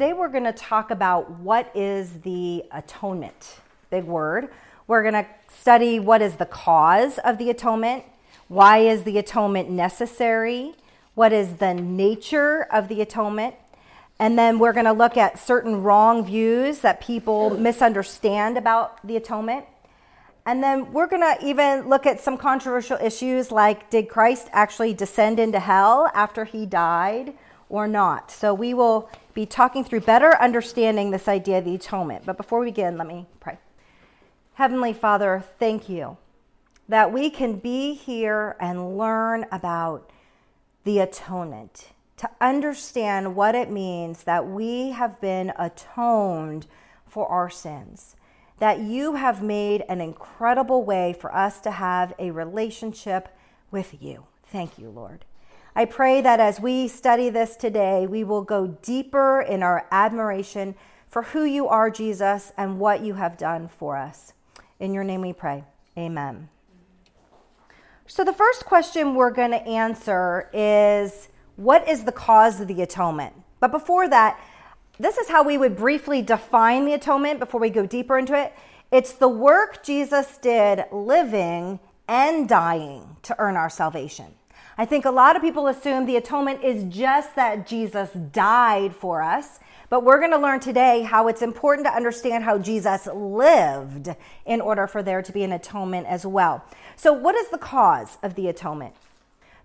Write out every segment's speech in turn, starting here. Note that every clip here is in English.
today we're going to talk about what is the atonement. Big word. We're going to study what is the cause of the atonement, why is the atonement necessary, what is the nature of the atonement, and then we're going to look at certain wrong views that people misunderstand about the atonement. And then we're going to even look at some controversial issues like did Christ actually descend into hell after he died or not? So we will be talking through better understanding this idea of the atonement. But before we begin, let me pray. Heavenly Father, thank you that we can be here and learn about the atonement, to understand what it means that we have been atoned for our sins that you have made an incredible way for us to have a relationship with you. Thank you, Lord. I pray that as we study this today, we will go deeper in our admiration for who you are, Jesus, and what you have done for us. In your name we pray. Amen. So, the first question we're going to answer is what is the cause of the atonement? But before that, this is how we would briefly define the atonement before we go deeper into it. It's the work Jesus did living and dying to earn our salvation. I think a lot of people assume the atonement is just that Jesus died for us, but we're going to learn today how it's important to understand how Jesus lived in order for there to be an atonement as well. So, what is the cause of the atonement?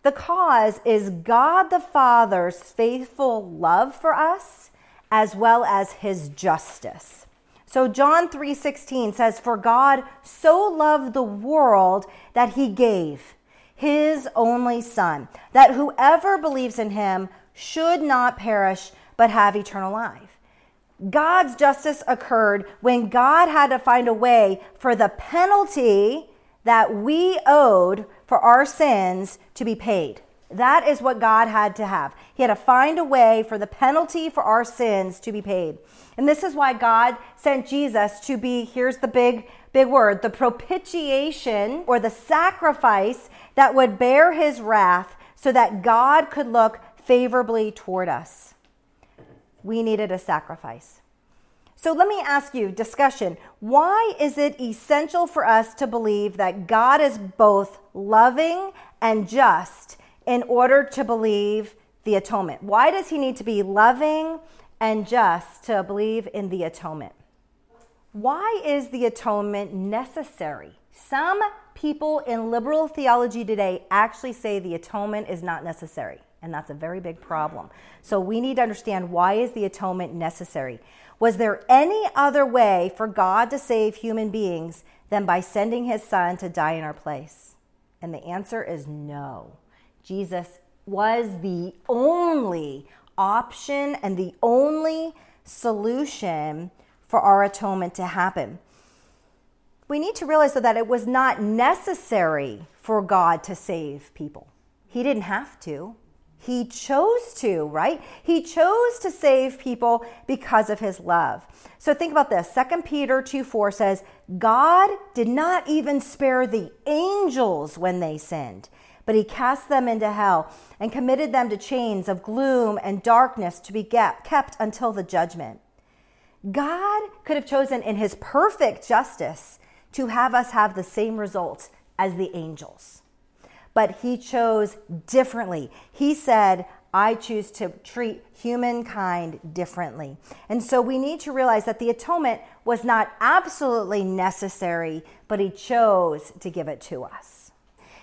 The cause is God the Father's faithful love for us as well as his justice. So John 3:16 says for God so loved the world that he gave his only son that whoever believes in him should not perish but have eternal life. God's justice occurred when God had to find a way for the penalty that we owed for our sins to be paid. That is what God had to have. He had to find a way for the penalty for our sins to be paid. And this is why God sent Jesus to be, here's the big, big word, the propitiation or the sacrifice that would bear his wrath so that God could look favorably toward us. We needed a sacrifice. So let me ask you, discussion, why is it essential for us to believe that God is both loving and just in order to believe the atonement? Why does he need to be loving and just to believe in the atonement? Why is the atonement necessary? Some people in liberal theology today actually say the atonement is not necessary, and that's a very big problem. So we need to understand why is the atonement necessary? Was there any other way for God to save human beings than by sending his son to die in our place? And the answer is no. Jesus was the only option and the only solution for our atonement to happen. We need to realize that it was not necessary for God to save people. He didn't have to. He chose to, right? He chose to save people because of his love. So think about this. 2 Peter 2 4 says, God did not even spare the angels when they sinned but he cast them into hell and committed them to chains of gloom and darkness to be kept until the judgment. God could have chosen in his perfect justice to have us have the same result as the angels. But he chose differently. He said, I choose to treat humankind differently. And so we need to realize that the atonement was not absolutely necessary, but he chose to give it to us.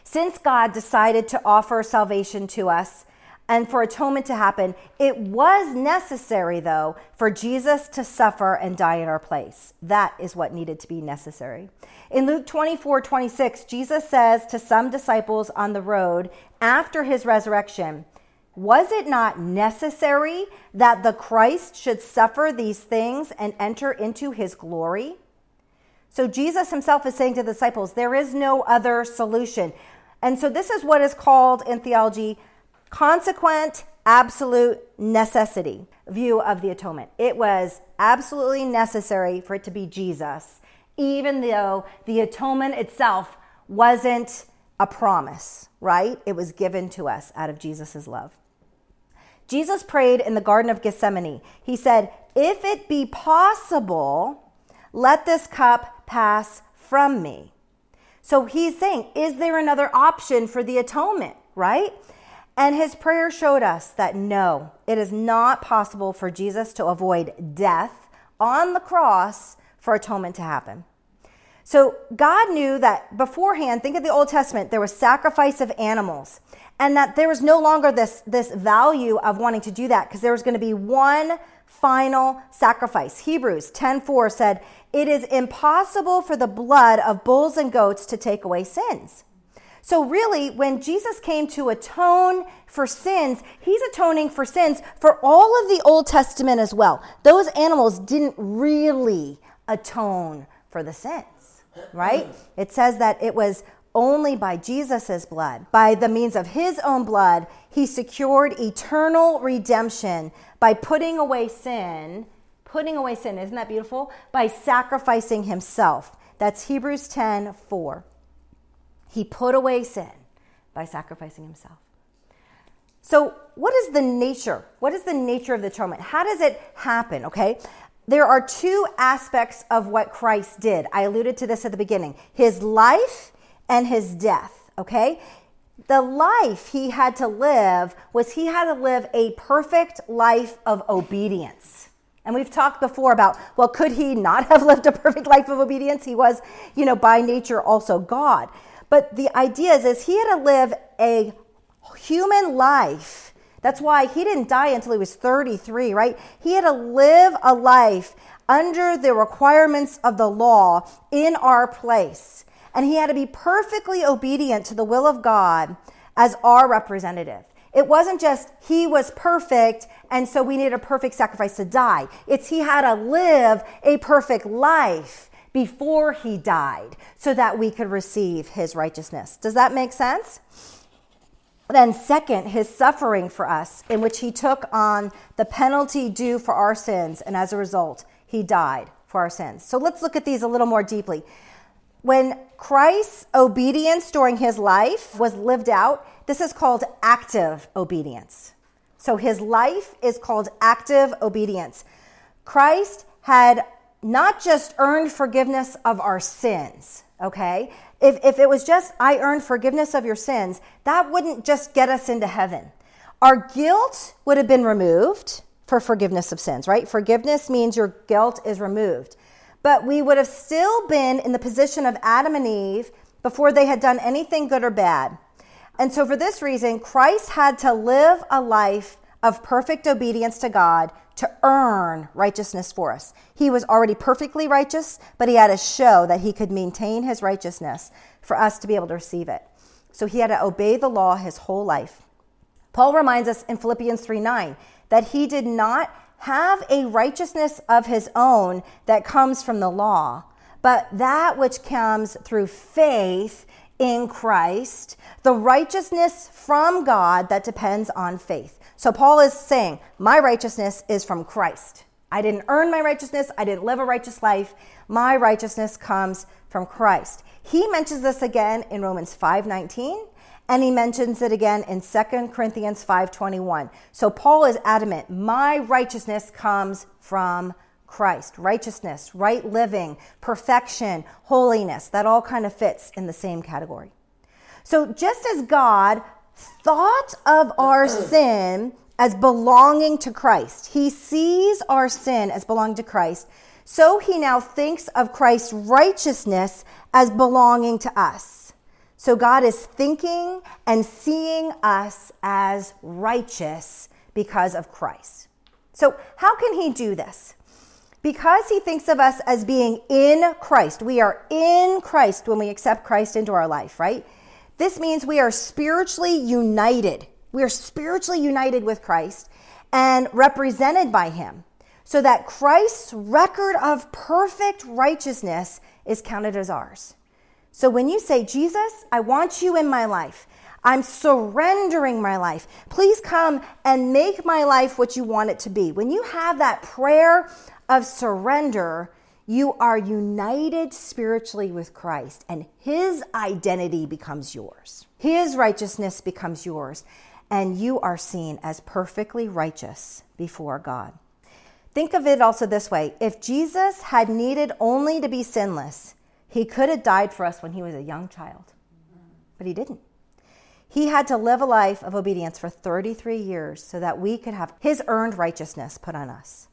Since God decided to offer salvation to us and for atonement to happen, it was necessary, though, for Jesus to suffer and die in our place. That is what needed to be necessary. In Luke 24 26, Jesus says to some disciples on the road after his resurrection, was it not necessary that the Christ should suffer these things and enter into his glory? So Jesus himself is saying to the disciples, there is no other solution. And so this is what is called in theology consequent absolute necessity view of the atonement. It was absolutely necessary for it to be Jesus, even though the atonement itself wasn't a promise, right? It was given to us out of Jesus' love. Jesus prayed in the Garden of Gethsemane. He said, If it be possible, let this cup pass from me. So he's saying, Is there another option for the atonement, right? And his prayer showed us that no, it is not possible for Jesus to avoid death on the cross for atonement to happen. So God knew that beforehand, think of the Old Testament, there was sacrifice of animals and that there was no longer this, this value of wanting to do that because there was going to be one final sacrifice. Hebrews 10:4 said, "It is impossible for the blood of bulls and goats to take away sins." So really, when Jesus came to atone for sins, he's atoning for sins for all of the Old Testament as well. Those animals didn't really atone for the sins, right? It says that it was only by Jesus' blood, by the means of his own blood, he secured eternal redemption by putting away sin. Putting away sin, isn't that beautiful? By sacrificing himself. That's Hebrews 10 4. He put away sin by sacrificing himself. So, what is the nature? What is the nature of the atonement? How does it happen? Okay. There are two aspects of what Christ did. I alluded to this at the beginning his life and his death. Okay. The life he had to live was he had to live a perfect life of obedience. And we've talked before about, well, could he not have lived a perfect life of obedience? He was, you know, by nature also God. But the idea is, is he had to live a human life. That's why he didn't die until he was 33, right? He had to live a life under the requirements of the law in our place. And he had to be perfectly obedient to the will of God as our representative. It wasn't just he was perfect and so we needed a perfect sacrifice to die. It's he had to live a perfect life before he died so that we could receive his righteousness. Does that make sense? Then, second, his suffering for us, in which he took on the penalty due for our sins, and as a result, he died for our sins. So let's look at these a little more deeply. When Christ's obedience during his life was lived out, this is called active obedience. So his life is called active obedience. Christ had not just earned forgiveness of our sins, okay? If, if it was just, I earned forgiveness of your sins, that wouldn't just get us into heaven. Our guilt would have been removed for forgiveness of sins, right? Forgiveness means your guilt is removed. But we would have still been in the position of Adam and Eve before they had done anything good or bad. And so, for this reason, Christ had to live a life of perfect obedience to God to earn righteousness for us. He was already perfectly righteous, but he had to show that he could maintain his righteousness for us to be able to receive it. So he had to obey the law his whole life. Paul reminds us in Philippians 3 9 that he did not have a righteousness of his own that comes from the law, but that which comes through faith in Christ, the righteousness from God that depends on faith. So Paul is saying, My righteousness is from Christ. I didn't earn my righteousness. I didn't live a righteous life. My righteousness comes from Christ. He mentions this again in Romans 5:19 and he mentions it again in 2 Corinthians 5:21. So Paul is adamant, my righteousness comes from Christ. Righteousness, right living, perfection, holiness, that all kind of fits in the same category. So just as God thought of our sin as belonging to Christ. He sees our sin as belonging to Christ. So he now thinks of Christ's righteousness as belonging to us. So God is thinking and seeing us as righteous because of Christ. So, how can he do this? Because he thinks of us as being in Christ. We are in Christ when we accept Christ into our life, right? This means we are spiritually united. We are spiritually united with Christ and represented by him, so that Christ's record of perfect righteousness is counted as ours. So when you say, Jesus, I want you in my life, I'm surrendering my life. Please come and make my life what you want it to be. When you have that prayer of surrender, you are united spiritually with Christ, and His identity becomes yours. His righteousness becomes yours. and you are seen as perfectly righteous before God. Think of it also this way if Jesus had needed only to be sinless, he could have died for us when he was a young child, but he didn't. He had to live a life of obedience for 33 years so that we could have his earned righteousness put on us.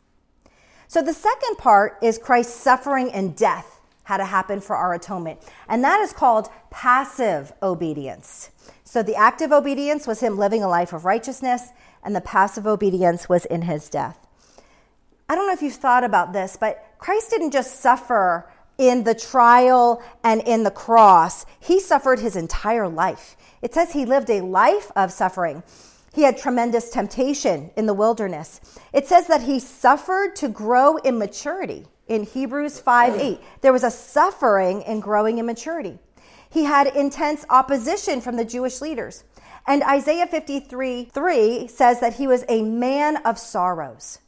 So the second part is Christ's suffering and death had to happen for our atonement, and that is called passive obedience. So the active obedience was him living a life of righteousness, and the passive obedience was in his death. I don't know if you've thought about this, but Christ didn't just suffer in the trial and in the cross, he suffered his entire life. It says he lived a life of suffering. He had tremendous temptation in the wilderness. It says that he suffered to grow in maturity in Hebrews 5 8. There was a suffering in growing in maturity. He had intense opposition from the Jewish leaders. And Isaiah 53 3 says that he was a man of sorrows.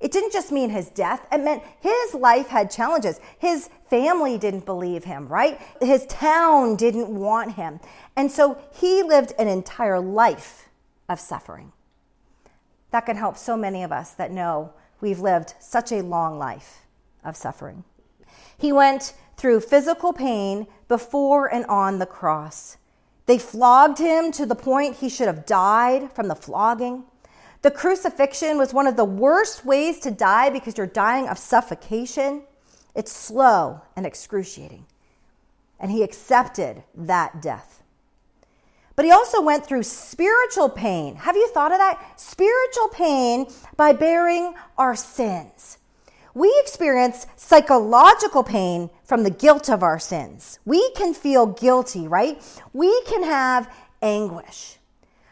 It didn't just mean his death, it meant his life had challenges. His family didn't believe him, right? His town didn't want him. And so he lived an entire life of suffering. That can help so many of us that know we've lived such a long life of suffering. He went through physical pain before and on the cross. They flogged him to the point he should have died from the flogging. The crucifixion was one of the worst ways to die because you're dying of suffocation. It's slow and excruciating. And he accepted that death. But he also went through spiritual pain. Have you thought of that? Spiritual pain by bearing our sins. We experience psychological pain from the guilt of our sins. We can feel guilty, right? We can have anguish.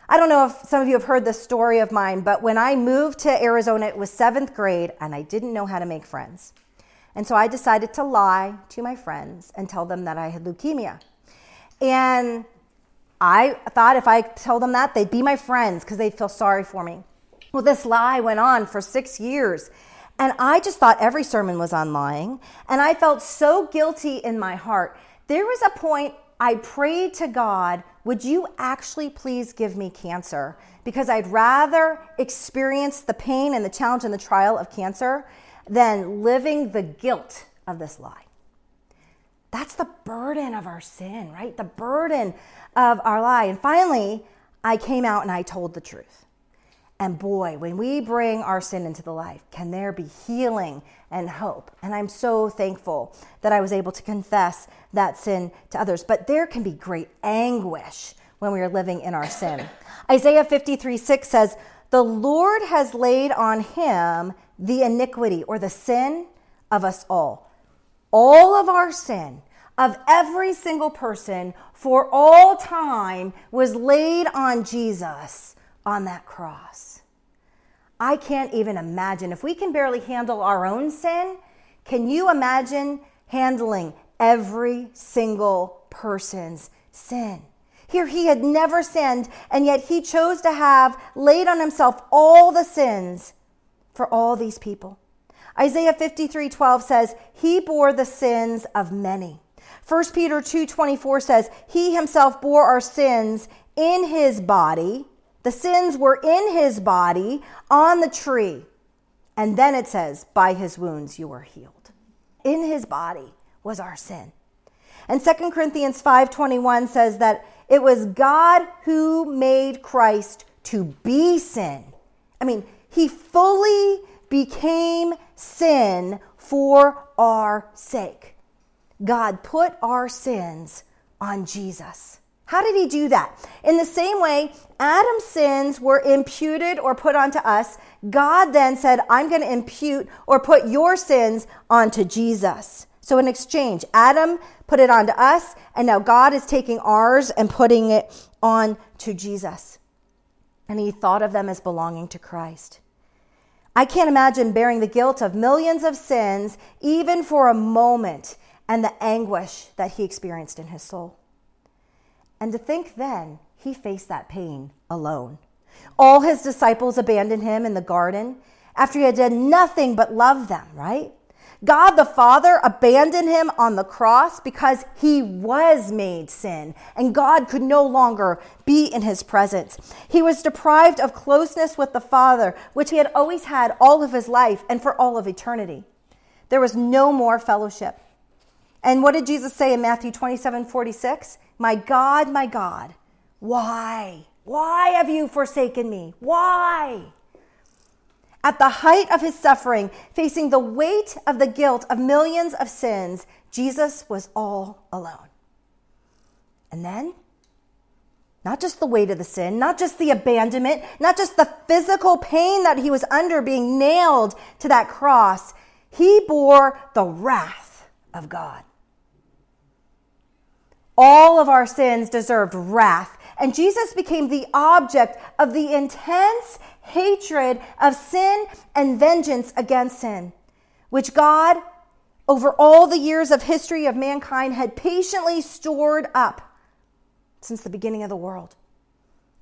I don't know if some of you have heard this story of mine, but when I moved to Arizona, it was seventh grade and I didn't know how to make friends. And so I decided to lie to my friends and tell them that I had leukemia. And I thought if I told them that, they'd be my friends because they'd feel sorry for me. Well, this lie went on for six years. And I just thought every sermon was on lying. And I felt so guilty in my heart. There was a point I prayed to God, would you actually please give me cancer? Because I'd rather experience the pain and the challenge and the trial of cancer than living the guilt of this lie. That's the burden of our sin, right? The burden of our lie. And finally, I came out and I told the truth. And boy, when we bring our sin into the life, can there be healing and hope? And I'm so thankful that I was able to confess that sin to others. But there can be great anguish when we are living in our sin. Isaiah 53 6 says, The Lord has laid on him the iniquity or the sin of us all. All of our sin, of every single person for all time, was laid on Jesus on that cross. I can't even imagine. If we can barely handle our own sin, can you imagine handling every single person's sin? Here he had never sinned, and yet he chose to have laid on himself all the sins for all these people. Isaiah 53 12 says, He bore the sins of many. 1 Peter 2 24 says, He himself bore our sins in his body the sins were in his body on the tree. And then it says, by his wounds you were healed. In his body was our sin. And 2 Corinthians 5:21 says that it was God who made Christ to be sin. I mean, he fully became sin for our sake. God put our sins on Jesus. How did he do that? In the same way, Adam's sins were imputed or put onto us. God then said, I'm going to impute or put your sins onto Jesus. So, in exchange, Adam put it onto us, and now God is taking ours and putting it on to Jesus. And he thought of them as belonging to Christ. I can't imagine bearing the guilt of millions of sins, even for a moment, and the anguish that he experienced in his soul. And to think then he faced that pain alone. All his disciples abandoned him in the garden after he had done nothing but love them, right? God the Father abandoned him on the cross because he was made sin and God could no longer be in his presence. He was deprived of closeness with the Father, which he had always had all of his life and for all of eternity. There was no more fellowship. And what did Jesus say in Matthew 27 46? My God, my God, why? Why have you forsaken me? Why? At the height of his suffering, facing the weight of the guilt of millions of sins, Jesus was all alone. And then, not just the weight of the sin, not just the abandonment, not just the physical pain that he was under being nailed to that cross, he bore the wrath of God. All of our sins deserved wrath, and Jesus became the object of the intense hatred of sin and vengeance against sin, which God, over all the years of history of mankind, had patiently stored up since the beginning of the world.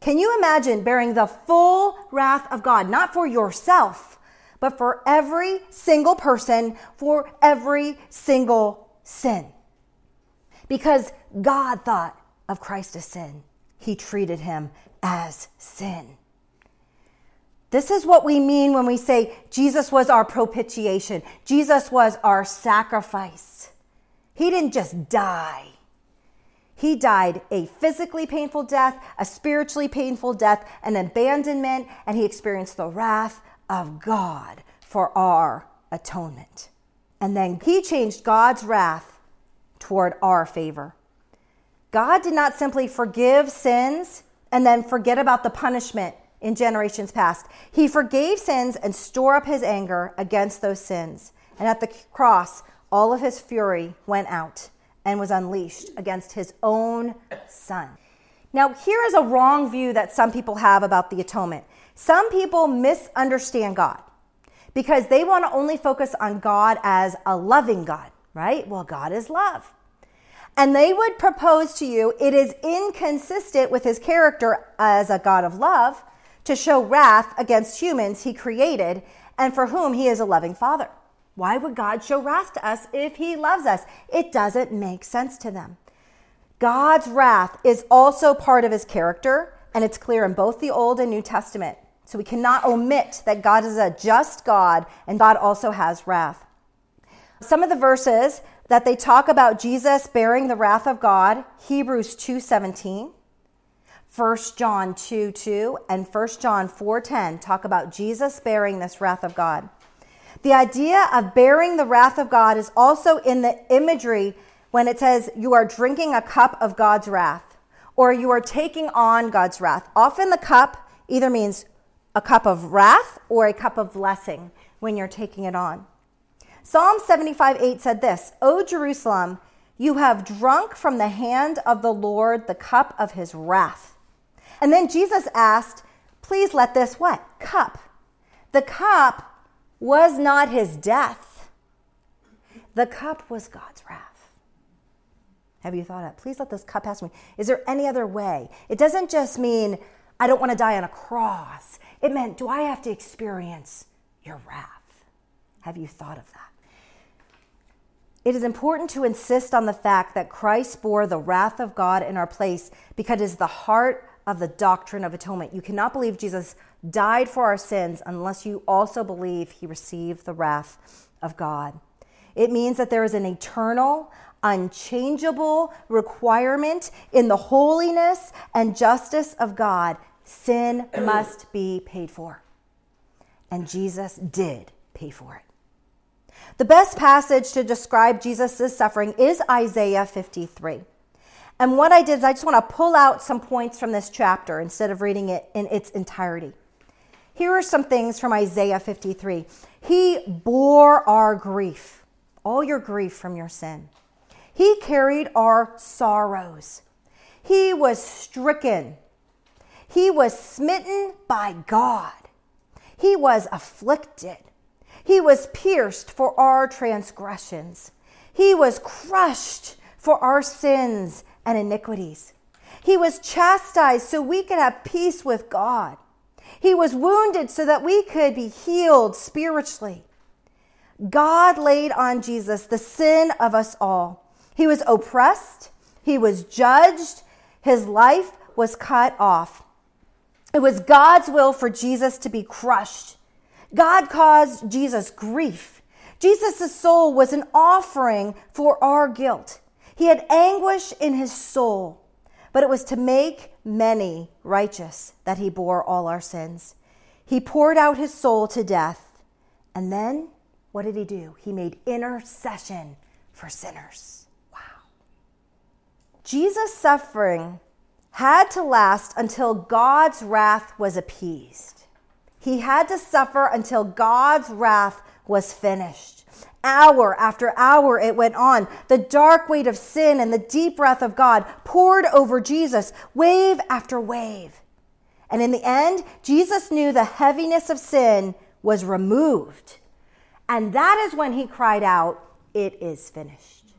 Can you imagine bearing the full wrath of God, not for yourself, but for every single person, for every single sin? Because God thought of Christ as sin, He treated him as sin. This is what we mean when we say Jesus was our propitiation. Jesus was our sacrifice. He didn't just die. He died a physically painful death, a spiritually painful death, an abandonment, and he experienced the wrath of God for our atonement. And then he changed God's wrath toward our favor. God did not simply forgive sins and then forget about the punishment in generations past. He forgave sins and store up his anger against those sins. And at the cross, all of his fury went out and was unleashed against his own son. Now, here is a wrong view that some people have about the atonement. Some people misunderstand God because they want to only focus on God as a loving God, right? Well, God is love. And they would propose to you it is inconsistent with his character as a God of love to show wrath against humans he created and for whom he is a loving father. Why would God show wrath to us if he loves us? It doesn't make sense to them. God's wrath is also part of his character, and it's clear in both the Old and New Testament. So we cannot omit that God is a just God and God also has wrath. Some of the verses that they talk about Jesus bearing the wrath of God, Hebrews 2:17, 1 John 2 2 and 1 John 4 10 talk about Jesus bearing this wrath of God. The idea of bearing the wrath of God is also in the imagery when it says you are drinking a cup of God's wrath or you are taking on God's wrath. Often the cup either means a cup of wrath or a cup of blessing when you're taking it on. Psalm 75 8 said this O Jerusalem, you have drunk from the hand of the Lord the cup of his wrath. And then Jesus asked, Please let this what? Cup. The cup was not his death, the cup was God's wrath. Have you thought of Please let this cup pass me. Is there any other way? It doesn't just mean I don't want to die on a cross. It meant, do I have to experience your wrath? Have you thought of that? It is important to insist on the fact that Christ bore the wrath of God in our place because it is the heart of the doctrine of atonement. You cannot believe Jesus died for our sins unless you also believe he received the wrath of God. It means that there is an eternal, unchangeable requirement in the holiness and justice of God. Sin must be paid for. And Jesus did pay for it. The best passage to describe Jesus' suffering is Isaiah 53. And what I did is I just want to pull out some points from this chapter instead of reading it in its entirety. Here are some things from Isaiah 53. He bore our grief, all your grief from your sin. He carried our sorrows. He was stricken. He was smitten by God. He was afflicted. He was pierced for our transgressions. He was crushed for our sins and iniquities. He was chastised so we could have peace with God. He was wounded so that we could be healed spiritually. God laid on Jesus the sin of us all. He was oppressed, he was judged, his life was cut off. It was God's will for Jesus to be crushed. God caused Jesus grief. Jesus' soul was an offering for our guilt. He had anguish in his soul, but it was to make many righteous that he bore all our sins. He poured out his soul to death. And then what did he do? He made intercession for sinners. Wow. Jesus' suffering had to last until God's wrath was appeased. He had to suffer until God's wrath was finished. Hour after hour it went on. The dark weight of sin and the deep wrath of God poured over Jesus, wave after wave. And in the end, Jesus knew the heaviness of sin was removed. And that is when he cried out, It is finished.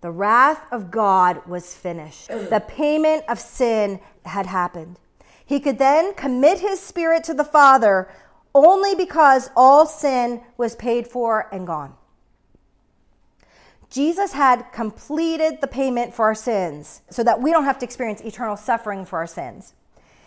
The wrath of God was finished. The payment of sin had happened. He could then commit his spirit to the Father only because all sin was paid for and gone. Jesus had completed the payment for our sins so that we don't have to experience eternal suffering for our sins.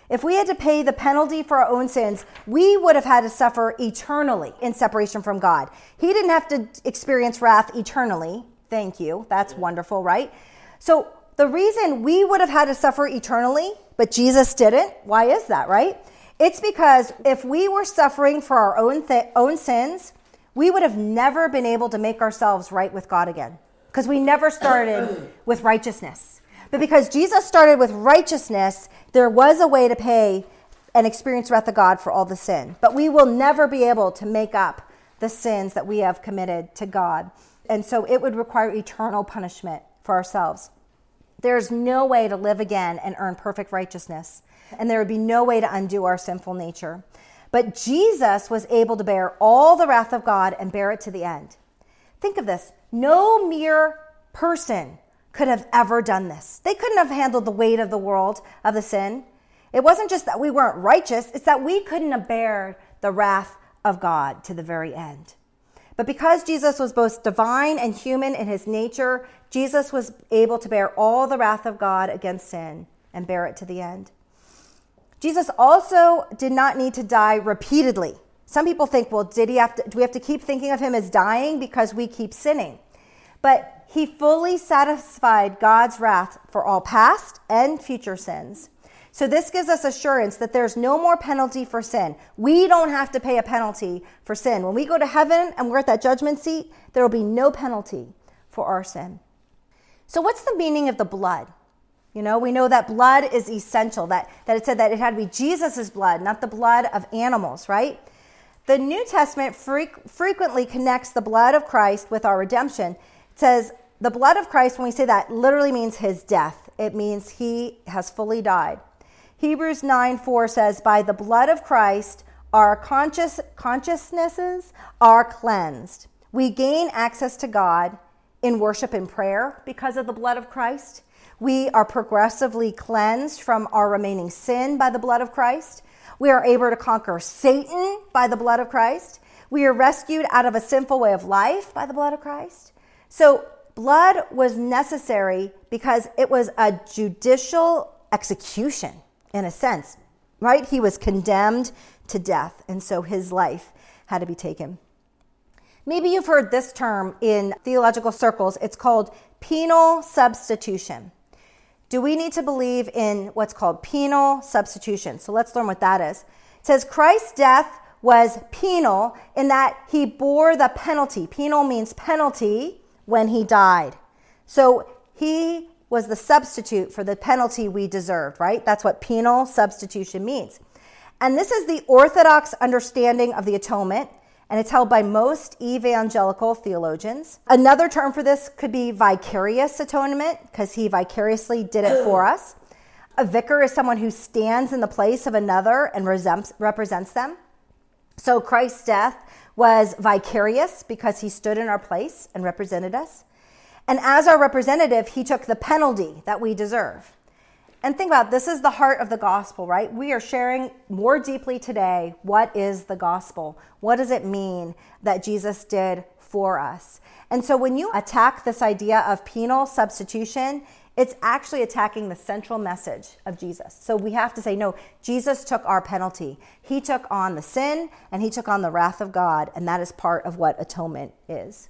If we had to pay the penalty for our own sins, we would have had to suffer eternally in separation from God. He didn't have to experience wrath eternally. Thank you. That's wonderful, right? So the reason we would have had to suffer eternally, but Jesus didn't, why is that, right? It's because if we were suffering for our own, th- own sins, we would have never been able to make ourselves right with God again because we never started with righteousness. But because Jesus started with righteousness, there was a way to pay and experience wrath of God for all the sin. But we will never be able to make up the sins that we have committed to God. And so it would require eternal punishment for ourselves. There's no way to live again and earn perfect righteousness, and there would be no way to undo our sinful nature. But Jesus was able to bear all the wrath of God and bear it to the end. Think of this no mere person could have ever done this. They couldn't have handled the weight of the world, of the sin. It wasn't just that we weren't righteous, it's that we couldn't have bared the wrath of God to the very end. But because Jesus was both divine and human in his nature, Jesus was able to bear all the wrath of God against sin and bear it to the end. Jesus also did not need to die repeatedly. Some people think, well, did he have to, do we have to keep thinking of him as dying because we keep sinning? But he fully satisfied God's wrath for all past and future sins. So this gives us assurance that there's no more penalty for sin. We don't have to pay a penalty for sin. When we go to heaven and we're at that judgment seat, there will be no penalty for our sin. So what's the meaning of the blood? You know, we know that blood is essential, that, that it said that it had to be Jesus' blood, not the blood of animals, right? The New Testament fre- frequently connects the blood of Christ with our redemption. It says the blood of Christ, when we say that, literally means his death. It means he has fully died. Hebrews 9 4 says, By the blood of Christ, our conscious, consciousnesses are cleansed. We gain access to God in worship and prayer because of the blood of Christ. We are progressively cleansed from our remaining sin by the blood of Christ. We are able to conquer Satan by the blood of Christ. We are rescued out of a sinful way of life by the blood of Christ. So, blood was necessary because it was a judicial execution in a sense, right? He was condemned to death, and so his life had to be taken. Maybe you've heard this term in theological circles. It's called penal substitution. Do we need to believe in what's called penal substitution? So let's learn what that is. It says Christ's death was penal in that he bore the penalty. Penal means penalty when he died. So he was the substitute for the penalty we deserved, right? That's what penal substitution means. And this is the orthodox understanding of the atonement, and it's held by most evangelical theologians. Another term for this could be vicarious atonement, because he vicariously did it for us. A vicar is someone who stands in the place of another and represents them. So Christ's death was vicarious because he stood in our place and represented us. And as our representative, he took the penalty that we deserve. And think about it, this is the heart of the gospel, right? We are sharing more deeply today what is the gospel? What does it mean that Jesus did for us? And so when you attack this idea of penal substitution, it's actually attacking the central message of Jesus. So we have to say, no, Jesus took our penalty. He took on the sin and he took on the wrath of God, and that is part of what atonement is.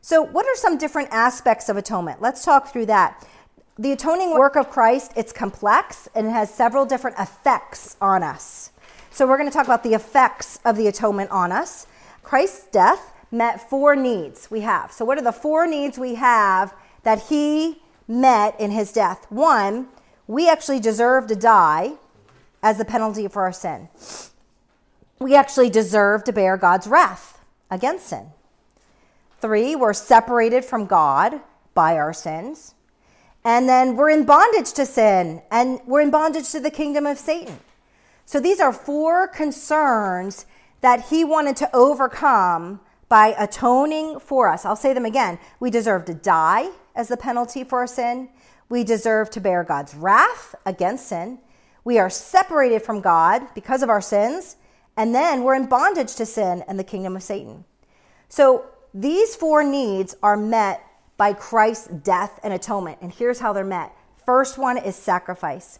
So, what are some different aspects of atonement? Let's talk through that. The atoning work of Christ, it's complex and it has several different effects on us. So we're going to talk about the effects of the atonement on us. Christ's death met four needs we have. So what are the four needs we have that he met in his death? One, we actually deserve to die as the penalty for our sin. We actually deserve to bear God's wrath against sin. Three, we're separated from God by our sins. And then we're in bondage to sin and we're in bondage to the kingdom of Satan. So these are four concerns that he wanted to overcome by atoning for us. I'll say them again. We deserve to die as the penalty for our sin. We deserve to bear God's wrath against sin. We are separated from God because of our sins. And then we're in bondage to sin and the kingdom of Satan. So these four needs are met by Christ's death and atonement. And here's how they're met first one is sacrifice.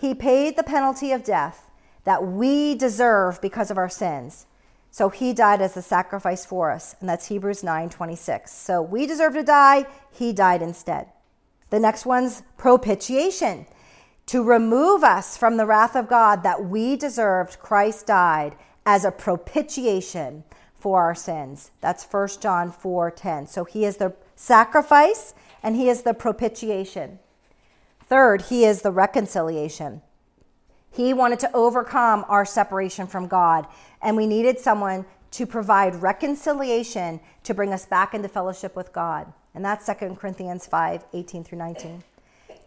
He paid the penalty of death that we deserve because of our sins. So he died as a sacrifice for us, and that's Hebrews 9:26. So we deserve to die, he died instead. The next one's propitiation. To remove us from the wrath of God that we deserved, Christ died as a propitiation for our sins. That's 1 John 4:10. So he is the sacrifice and he is the propitiation. Third, he is the reconciliation. He wanted to overcome our separation from God, and we needed someone to provide reconciliation to bring us back into fellowship with God. And that's 2 Corinthians 5 18 through 19.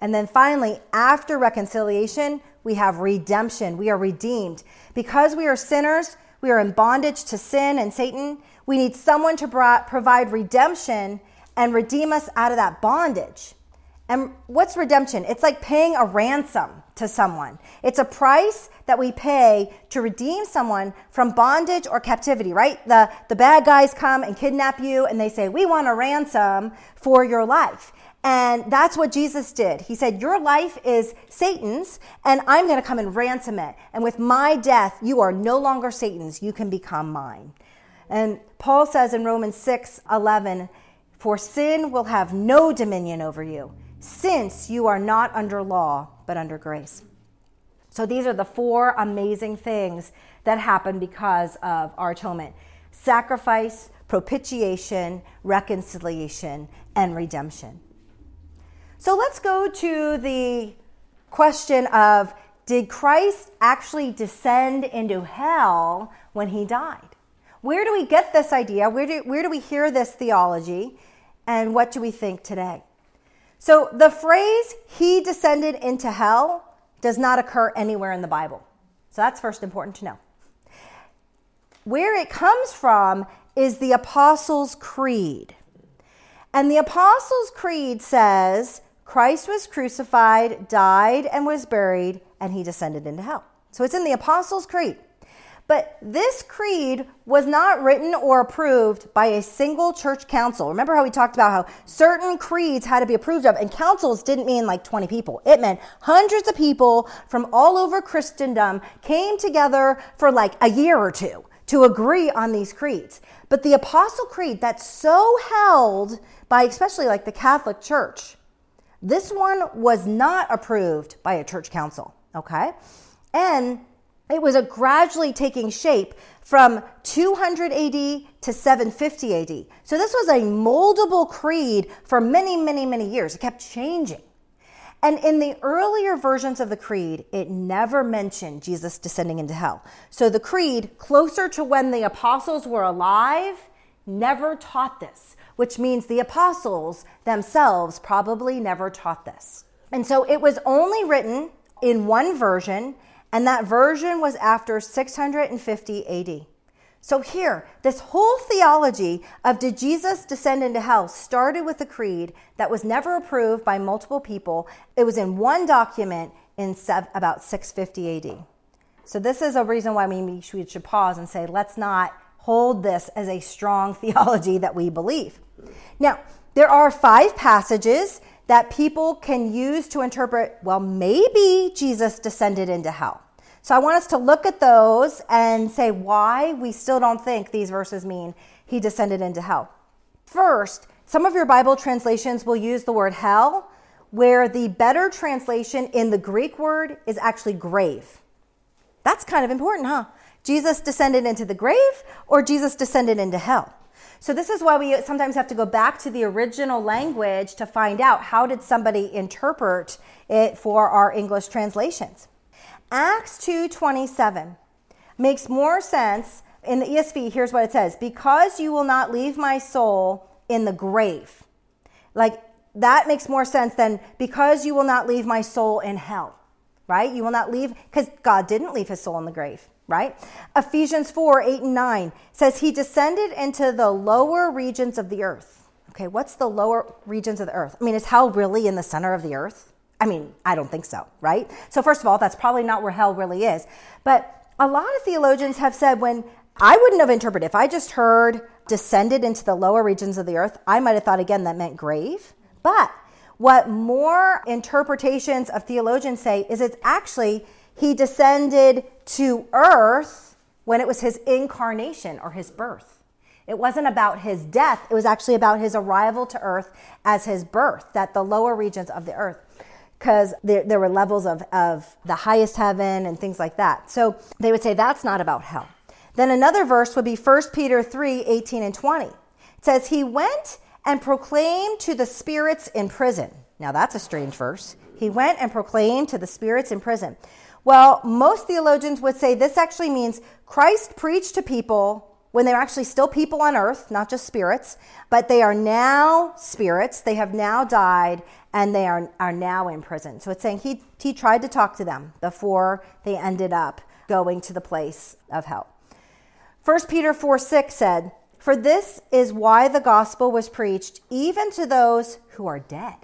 And then finally, after reconciliation, we have redemption. We are redeemed. Because we are sinners, we are in bondage to sin and Satan. We need someone to provide redemption and redeem us out of that bondage. And what's redemption? It's like paying a ransom to someone. It's a price that we pay to redeem someone from bondage or captivity, right? The, the bad guys come and kidnap you and they say, We want a ransom for your life. And that's what Jesus did. He said, Your life is Satan's, and I'm going to come and ransom it. And with my death, you are no longer Satan's. You can become mine. And Paul says in Romans 6 11, for sin will have no dominion over you, since you are not under law, but under grace. So these are the four amazing things that happen because of our atonement sacrifice, propitiation, reconciliation, and redemption. So let's go to the question of did Christ actually descend into hell when he died? Where do we get this idea? Where do, where do we hear this theology? And what do we think today? So the phrase, he descended into hell, does not occur anywhere in the Bible. So that's first important to know. Where it comes from is the Apostles' Creed. And the Apostles' Creed says Christ was crucified, died, and was buried, and he descended into hell. So it's in the Apostles' Creed. But this creed was not written or approved by a single church council. Remember how we talked about how certain creeds had to be approved of, and councils didn't mean like 20 people. It meant hundreds of people from all over Christendom came together for like a year or two to agree on these creeds. But the Apostle Creed that's so held by especially like the Catholic Church, this one was not approved by a church council, okay? And it was gradually taking shape from 200 AD to 750 AD. So this was a moldable creed for many, many, many years. It kept changing. And in the earlier versions of the creed, it never mentioned Jesus descending into hell. So the creed, closer to when the apostles were alive, never taught this, which means the apostles themselves probably never taught this. And so it was only written in one version and that version was after 650 AD. So, here, this whole theology of did Jesus descend into hell started with a creed that was never approved by multiple people. It was in one document in about 650 AD. So, this is a reason why we should pause and say, let's not hold this as a strong theology that we believe. Now, there are five passages that people can use to interpret, well, maybe Jesus descended into hell. So I want us to look at those and say why we still don't think these verses mean he descended into hell. First, some of your Bible translations will use the word hell, where the better translation in the Greek word is actually grave. That's kind of important, huh? Jesus descended into the grave or Jesus descended into hell? So this is why we sometimes have to go back to the original language to find out how did somebody interpret it for our English translations. Acts 2:27 makes more sense in the ESV. Here's what it says: "Because you will not leave my soul in the grave." Like that makes more sense than because you will not leave my soul in hell. Right? You will not leave cuz God didn't leave his soul in the grave, right? Ephesians 4, 8 and 9 says he descended into the lower regions of the earth. Okay, what's the lower regions of the earth? I mean, is hell really in the center of the earth? I mean, I don't think so, right? So, first of all, that's probably not where hell really is. But a lot of theologians have said when I wouldn't have interpreted, if I just heard descended into the lower regions of the earth, I might have thought again that meant grave. But what more interpretations of theologians say is it's actually he descended to earth when it was his incarnation or his birth. It wasn't about his death, it was actually about his arrival to earth as his birth, that the lower regions of the earth because there, there were levels of, of the highest heaven and things like that. So they would say that's not about hell. Then another verse would be 1 Peter 3 18 and 20. It says, He went and proclaimed to the spirits in prison. Now that's a strange verse. He went and proclaimed to the spirits in prison. Well, most theologians would say this actually means Christ preached to people when they're actually still people on earth, not just spirits, but they are now spirits. They have now died and they are, are now in prison. So it's saying he, he tried to talk to them before they ended up going to the place of hell. 1 Peter 4 6 said, For this is why the gospel was preached even to those who are dead.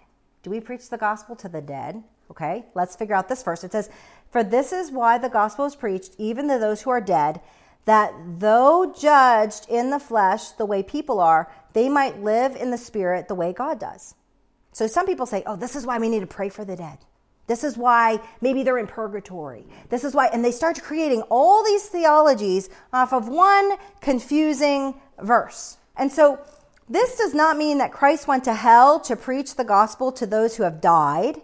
Do we preach the gospel to the dead? Okay, let's figure out this first. It says, For this is why the gospel is preached even to those who are dead, that though judged in the flesh the way people are, they might live in the spirit the way God does. So some people say, oh, this is why we need to pray for the dead. This is why maybe they're in purgatory. This is why, and they start creating all these theologies off of one confusing verse. And so this does not mean that Christ went to hell to preach the gospel to those who have died.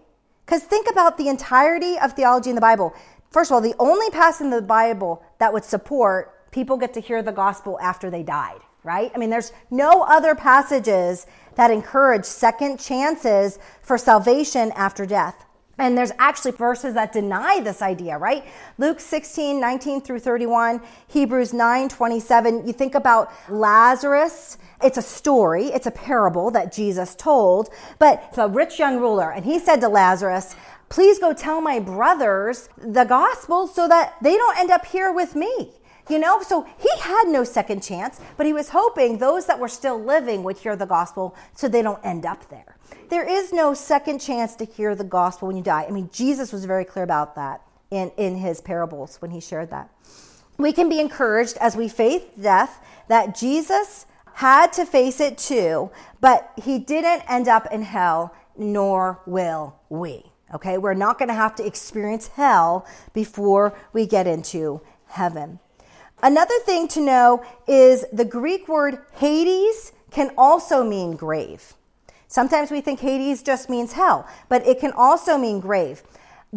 Because think about the entirety of theology in the Bible. First of all, the only passage in the Bible that would support people get to hear the gospel after they died, right? I mean, there's no other passages that encourage second chances for salvation after death. And there's actually verses that deny this idea, right? Luke 16, 19 through 31, Hebrews 9, 27. You think about Lazarus. It's a story, it's a parable that Jesus told, but it's a rich young ruler. And he said to Lazarus, Please go tell my brothers the gospel so that they don't end up here with me. You know, so he had no second chance, but he was hoping those that were still living would hear the gospel so they don't end up there. There is no second chance to hear the gospel when you die. I mean, Jesus was very clear about that in, in his parables when he shared that. We can be encouraged as we face death that Jesus had to face it too, but he didn't end up in hell, nor will we. Okay, we're not going to have to experience hell before we get into heaven. Another thing to know is the Greek word Hades can also mean grave. Sometimes we think Hades just means hell, but it can also mean grave.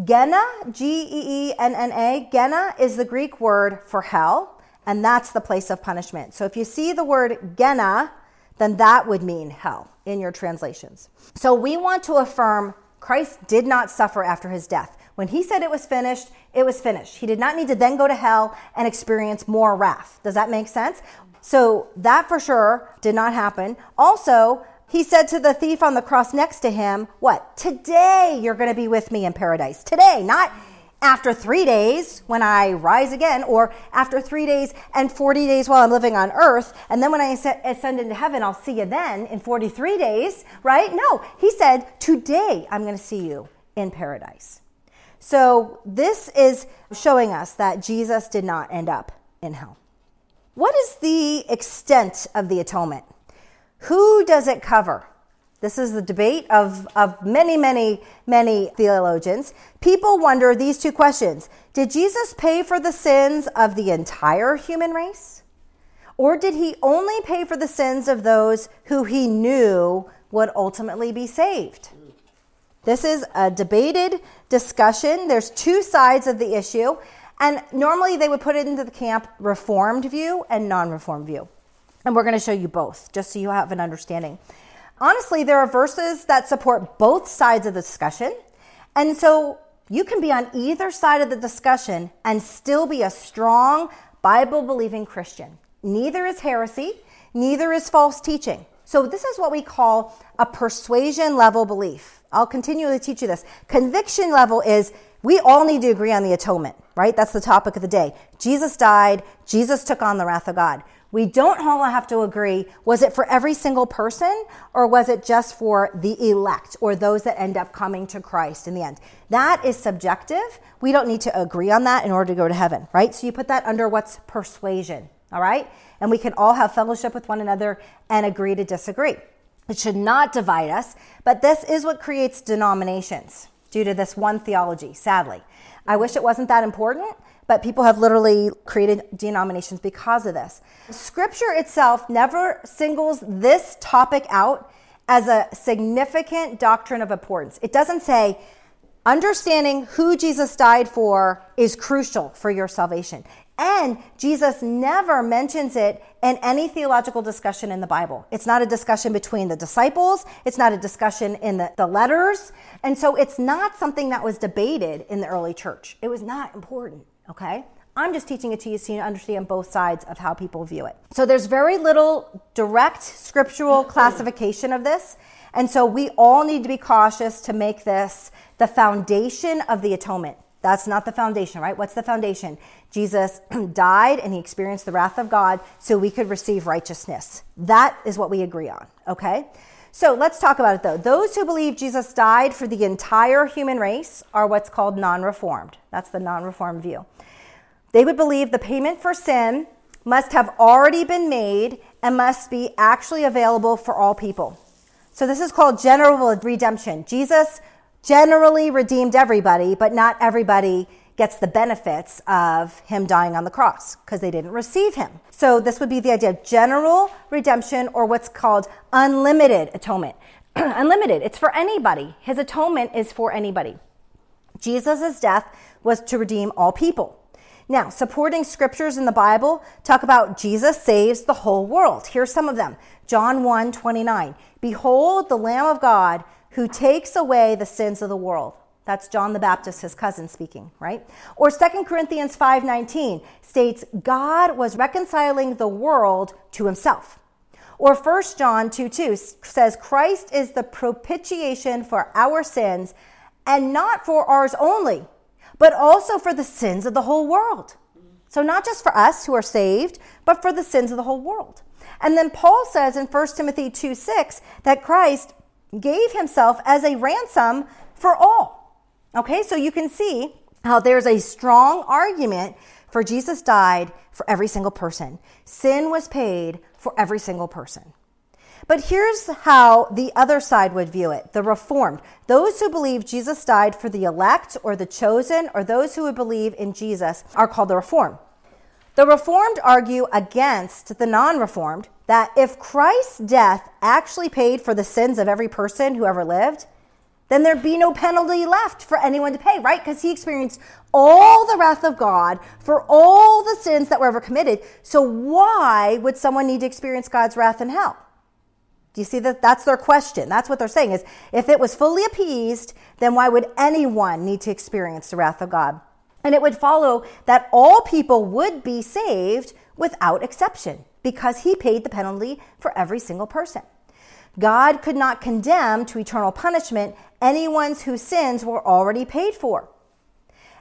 Gehenna, G E E N N A, Gehenna is the Greek word for hell, and that's the place of punishment. So if you see the word Gehenna, then that would mean hell in your translations. So we want to affirm Christ did not suffer after his death. When he said it was finished, it was finished. He did not need to then go to hell and experience more wrath. Does that make sense? So that for sure did not happen. Also, he said to the thief on the cross next to him, What? Today you're going to be with me in paradise. Today, not after three days when I rise again, or after three days and 40 days while I'm living on earth, and then when I ascend into heaven, I'll see you then in 43 days, right? No, he said, Today I'm going to see you in paradise. So this is showing us that Jesus did not end up in hell. What is the extent of the atonement? Who does it cover? This is the debate of, of many, many, many theologians. People wonder these two questions Did Jesus pay for the sins of the entire human race? Or did he only pay for the sins of those who he knew would ultimately be saved? This is a debated discussion. There's two sides of the issue. And normally they would put it into the camp reformed view and non reformed view. And we're going to show you both, just so you have an understanding. Honestly, there are verses that support both sides of the discussion. And so you can be on either side of the discussion and still be a strong Bible believing Christian. Neither is heresy, neither is false teaching. So, this is what we call a persuasion level belief. I'll continue to teach you this. Conviction level is we all need to agree on the atonement, right? That's the topic of the day. Jesus died, Jesus took on the wrath of God. We don't all have to agree was it for every single person or was it just for the elect or those that end up coming to Christ in the end? That is subjective. We don't need to agree on that in order to go to heaven, right? So you put that under what's persuasion, all right? And we can all have fellowship with one another and agree to disagree. It should not divide us, but this is what creates denominations due to this one theology, sadly. I wish it wasn't that important, but people have literally created denominations because of this. Scripture itself never singles this topic out as a significant doctrine of importance. It doesn't say, understanding who Jesus died for is crucial for your salvation. And Jesus never mentions it in any theological discussion in the Bible. It's not a discussion between the disciples. It's not a discussion in the, the letters. And so it's not something that was debated in the early church. It was not important okay? I'm just teaching it to you so you understand both sides of how people view it. So there's very little direct scriptural classification of this. And so we all need to be cautious to make this the foundation of the atonement. That's not the foundation, right? What's the foundation? Jesus died and he experienced the wrath of God so we could receive righteousness. That is what we agree on, okay? So let's talk about it though. Those who believe Jesus died for the entire human race are what's called non reformed. That's the non reformed view. They would believe the payment for sin must have already been made and must be actually available for all people. So this is called general redemption. Jesus generally redeemed everybody, but not everybody gets the benefits of him dying on the cross because they didn't receive him. So this would be the idea of general redemption or what's called unlimited atonement. unlimited, it's for anybody. His atonement is for anybody. Jesus' death was to redeem all people. Now, supporting scriptures in the Bible talk about Jesus saves the whole world. Here's some of them. John 1 29. Behold the Lamb of God who takes away the sins of the world. That's John the Baptist, his cousin speaking, right? Or 2 Corinthians 5:19 states God was reconciling the world to himself. Or 1 John 2 2 says Christ is the propitiation for our sins, and not for ours only, but also for the sins of the whole world. So not just for us who are saved, but for the sins of the whole world. And then Paul says in 1 Timothy 2 6 that Christ gave himself as a ransom for all. Okay, so you can see how there's a strong argument for Jesus died for every single person. Sin was paid for every single person. But here's how the other side would view it the Reformed. Those who believe Jesus died for the elect or the chosen, or those who would believe in Jesus, are called the Reformed. The Reformed argue against the non Reformed that if Christ's death actually paid for the sins of every person who ever lived, then there'd be no penalty left for anyone to pay, right? Because he experienced all the wrath of God for all the sins that were ever committed. So why would someone need to experience God's wrath in hell? Do you see that? That's their question. That's what they're saying is if it was fully appeased, then why would anyone need to experience the wrath of God? And it would follow that all people would be saved without exception because he paid the penalty for every single person. God could not condemn to eternal punishment anyone whose sins were already paid for.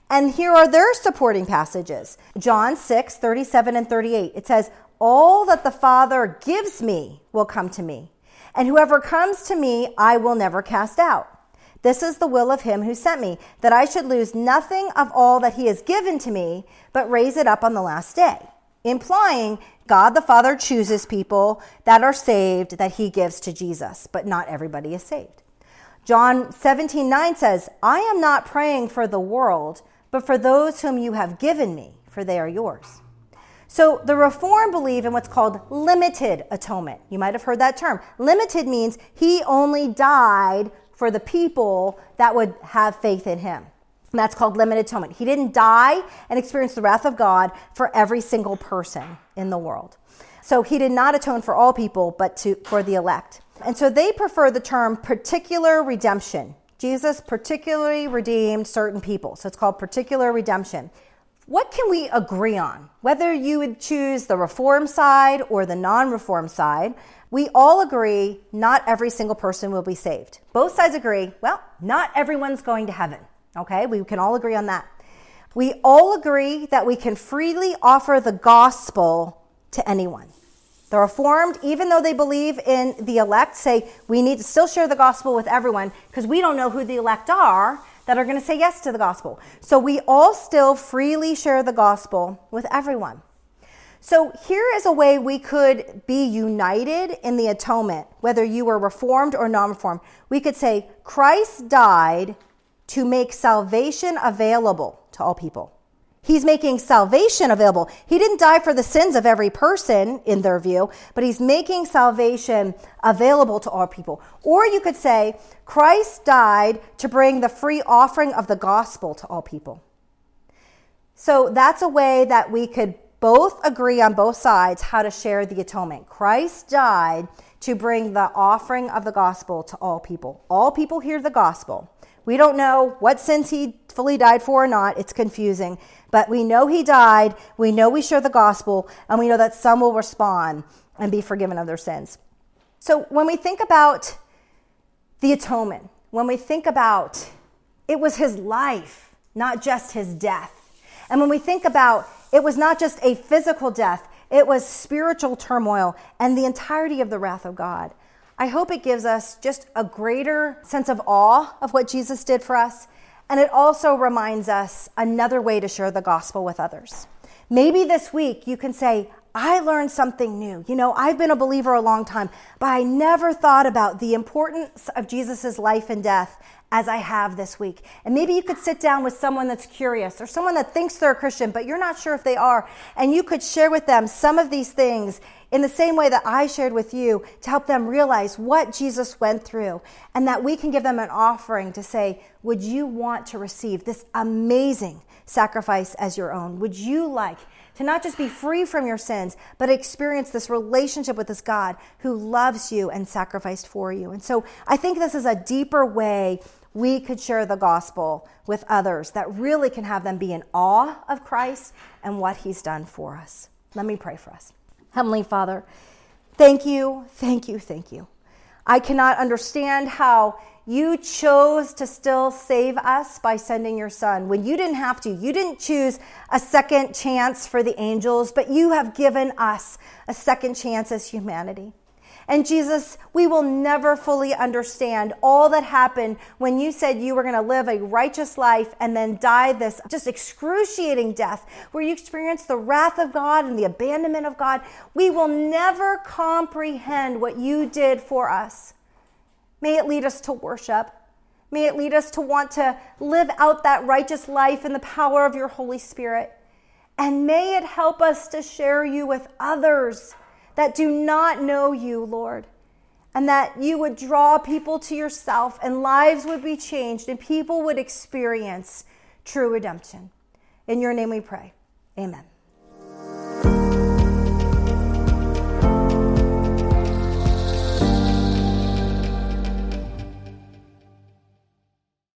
And here are their supporting passages John 6, 37 and 38. It says, All that the Father gives me will come to me, and whoever comes to me, I will never cast out. This is the will of him who sent me, that I should lose nothing of all that he has given to me, but raise it up on the last day. Implying God the Father chooses people that are saved that he gives to Jesus, but not everybody is saved. John 17, 9 says, I am not praying for the world, but for those whom you have given me, for they are yours. So the Reform believe in what's called limited atonement. You might have heard that term. Limited means he only died for the people that would have faith in him. That's called limited atonement. He didn't die and experience the wrath of God for every single person in the world. So he did not atone for all people, but to, for the elect. And so they prefer the term particular redemption. Jesus particularly redeemed certain people. So it's called particular redemption. What can we agree on? Whether you would choose the reform side or the non reform side, we all agree not every single person will be saved. Both sides agree, well, not everyone's going to heaven. Okay, we can all agree on that. We all agree that we can freely offer the gospel to anyone. The Reformed, even though they believe in the elect, say we need to still share the gospel with everyone because we don't know who the elect are that are going to say yes to the gospel. So we all still freely share the gospel with everyone. So here is a way we could be united in the atonement, whether you were reformed or non reformed. We could say, Christ died to make salvation available to all people. He's making salvation available. He didn't die for the sins of every person, in their view, but he's making salvation available to all people. Or you could say, Christ died to bring the free offering of the gospel to all people. So that's a way that we could both agree on both sides how to share the atonement. Christ died to bring the offering of the gospel to all people. All people hear the gospel. We don't know what sins he fully died for or not. It's confusing. But we know he died. We know we share the gospel. And we know that some will respond and be forgiven of their sins. So when we think about the atonement, when we think about it was his life, not just his death. And when we think about it was not just a physical death, it was spiritual turmoil and the entirety of the wrath of God. I hope it gives us just a greater sense of awe of what Jesus did for us. And it also reminds us another way to share the gospel with others. Maybe this week you can say, I learned something new. You know, I've been a believer a long time, but I never thought about the importance of Jesus' life and death as I have this week. And maybe you could sit down with someone that's curious or someone that thinks they're a Christian, but you're not sure if they are. And you could share with them some of these things in the same way that I shared with you to help them realize what Jesus went through and that we can give them an offering to say, Would you want to receive this amazing sacrifice as your own? Would you like to not just be free from your sins, but experience this relationship with this God who loves you and sacrificed for you? And so I think this is a deeper way we could share the gospel with others that really can have them be in awe of Christ and what he's done for us. Let me pray for us. Heavenly Father, thank you, thank you, thank you. I cannot understand how you chose to still save us by sending your son when you didn't have to. You didn't choose a second chance for the angels, but you have given us a second chance as humanity. And Jesus, we will never fully understand all that happened when you said you were going to live a righteous life and then die this just excruciating death where you experienced the wrath of God and the abandonment of God. We will never comprehend what you did for us. May it lead us to worship. May it lead us to want to live out that righteous life in the power of your Holy Spirit. And may it help us to share you with others that do not know you, Lord, and that you would draw people to yourself and lives would be changed and people would experience true redemption. In your name we pray. Amen.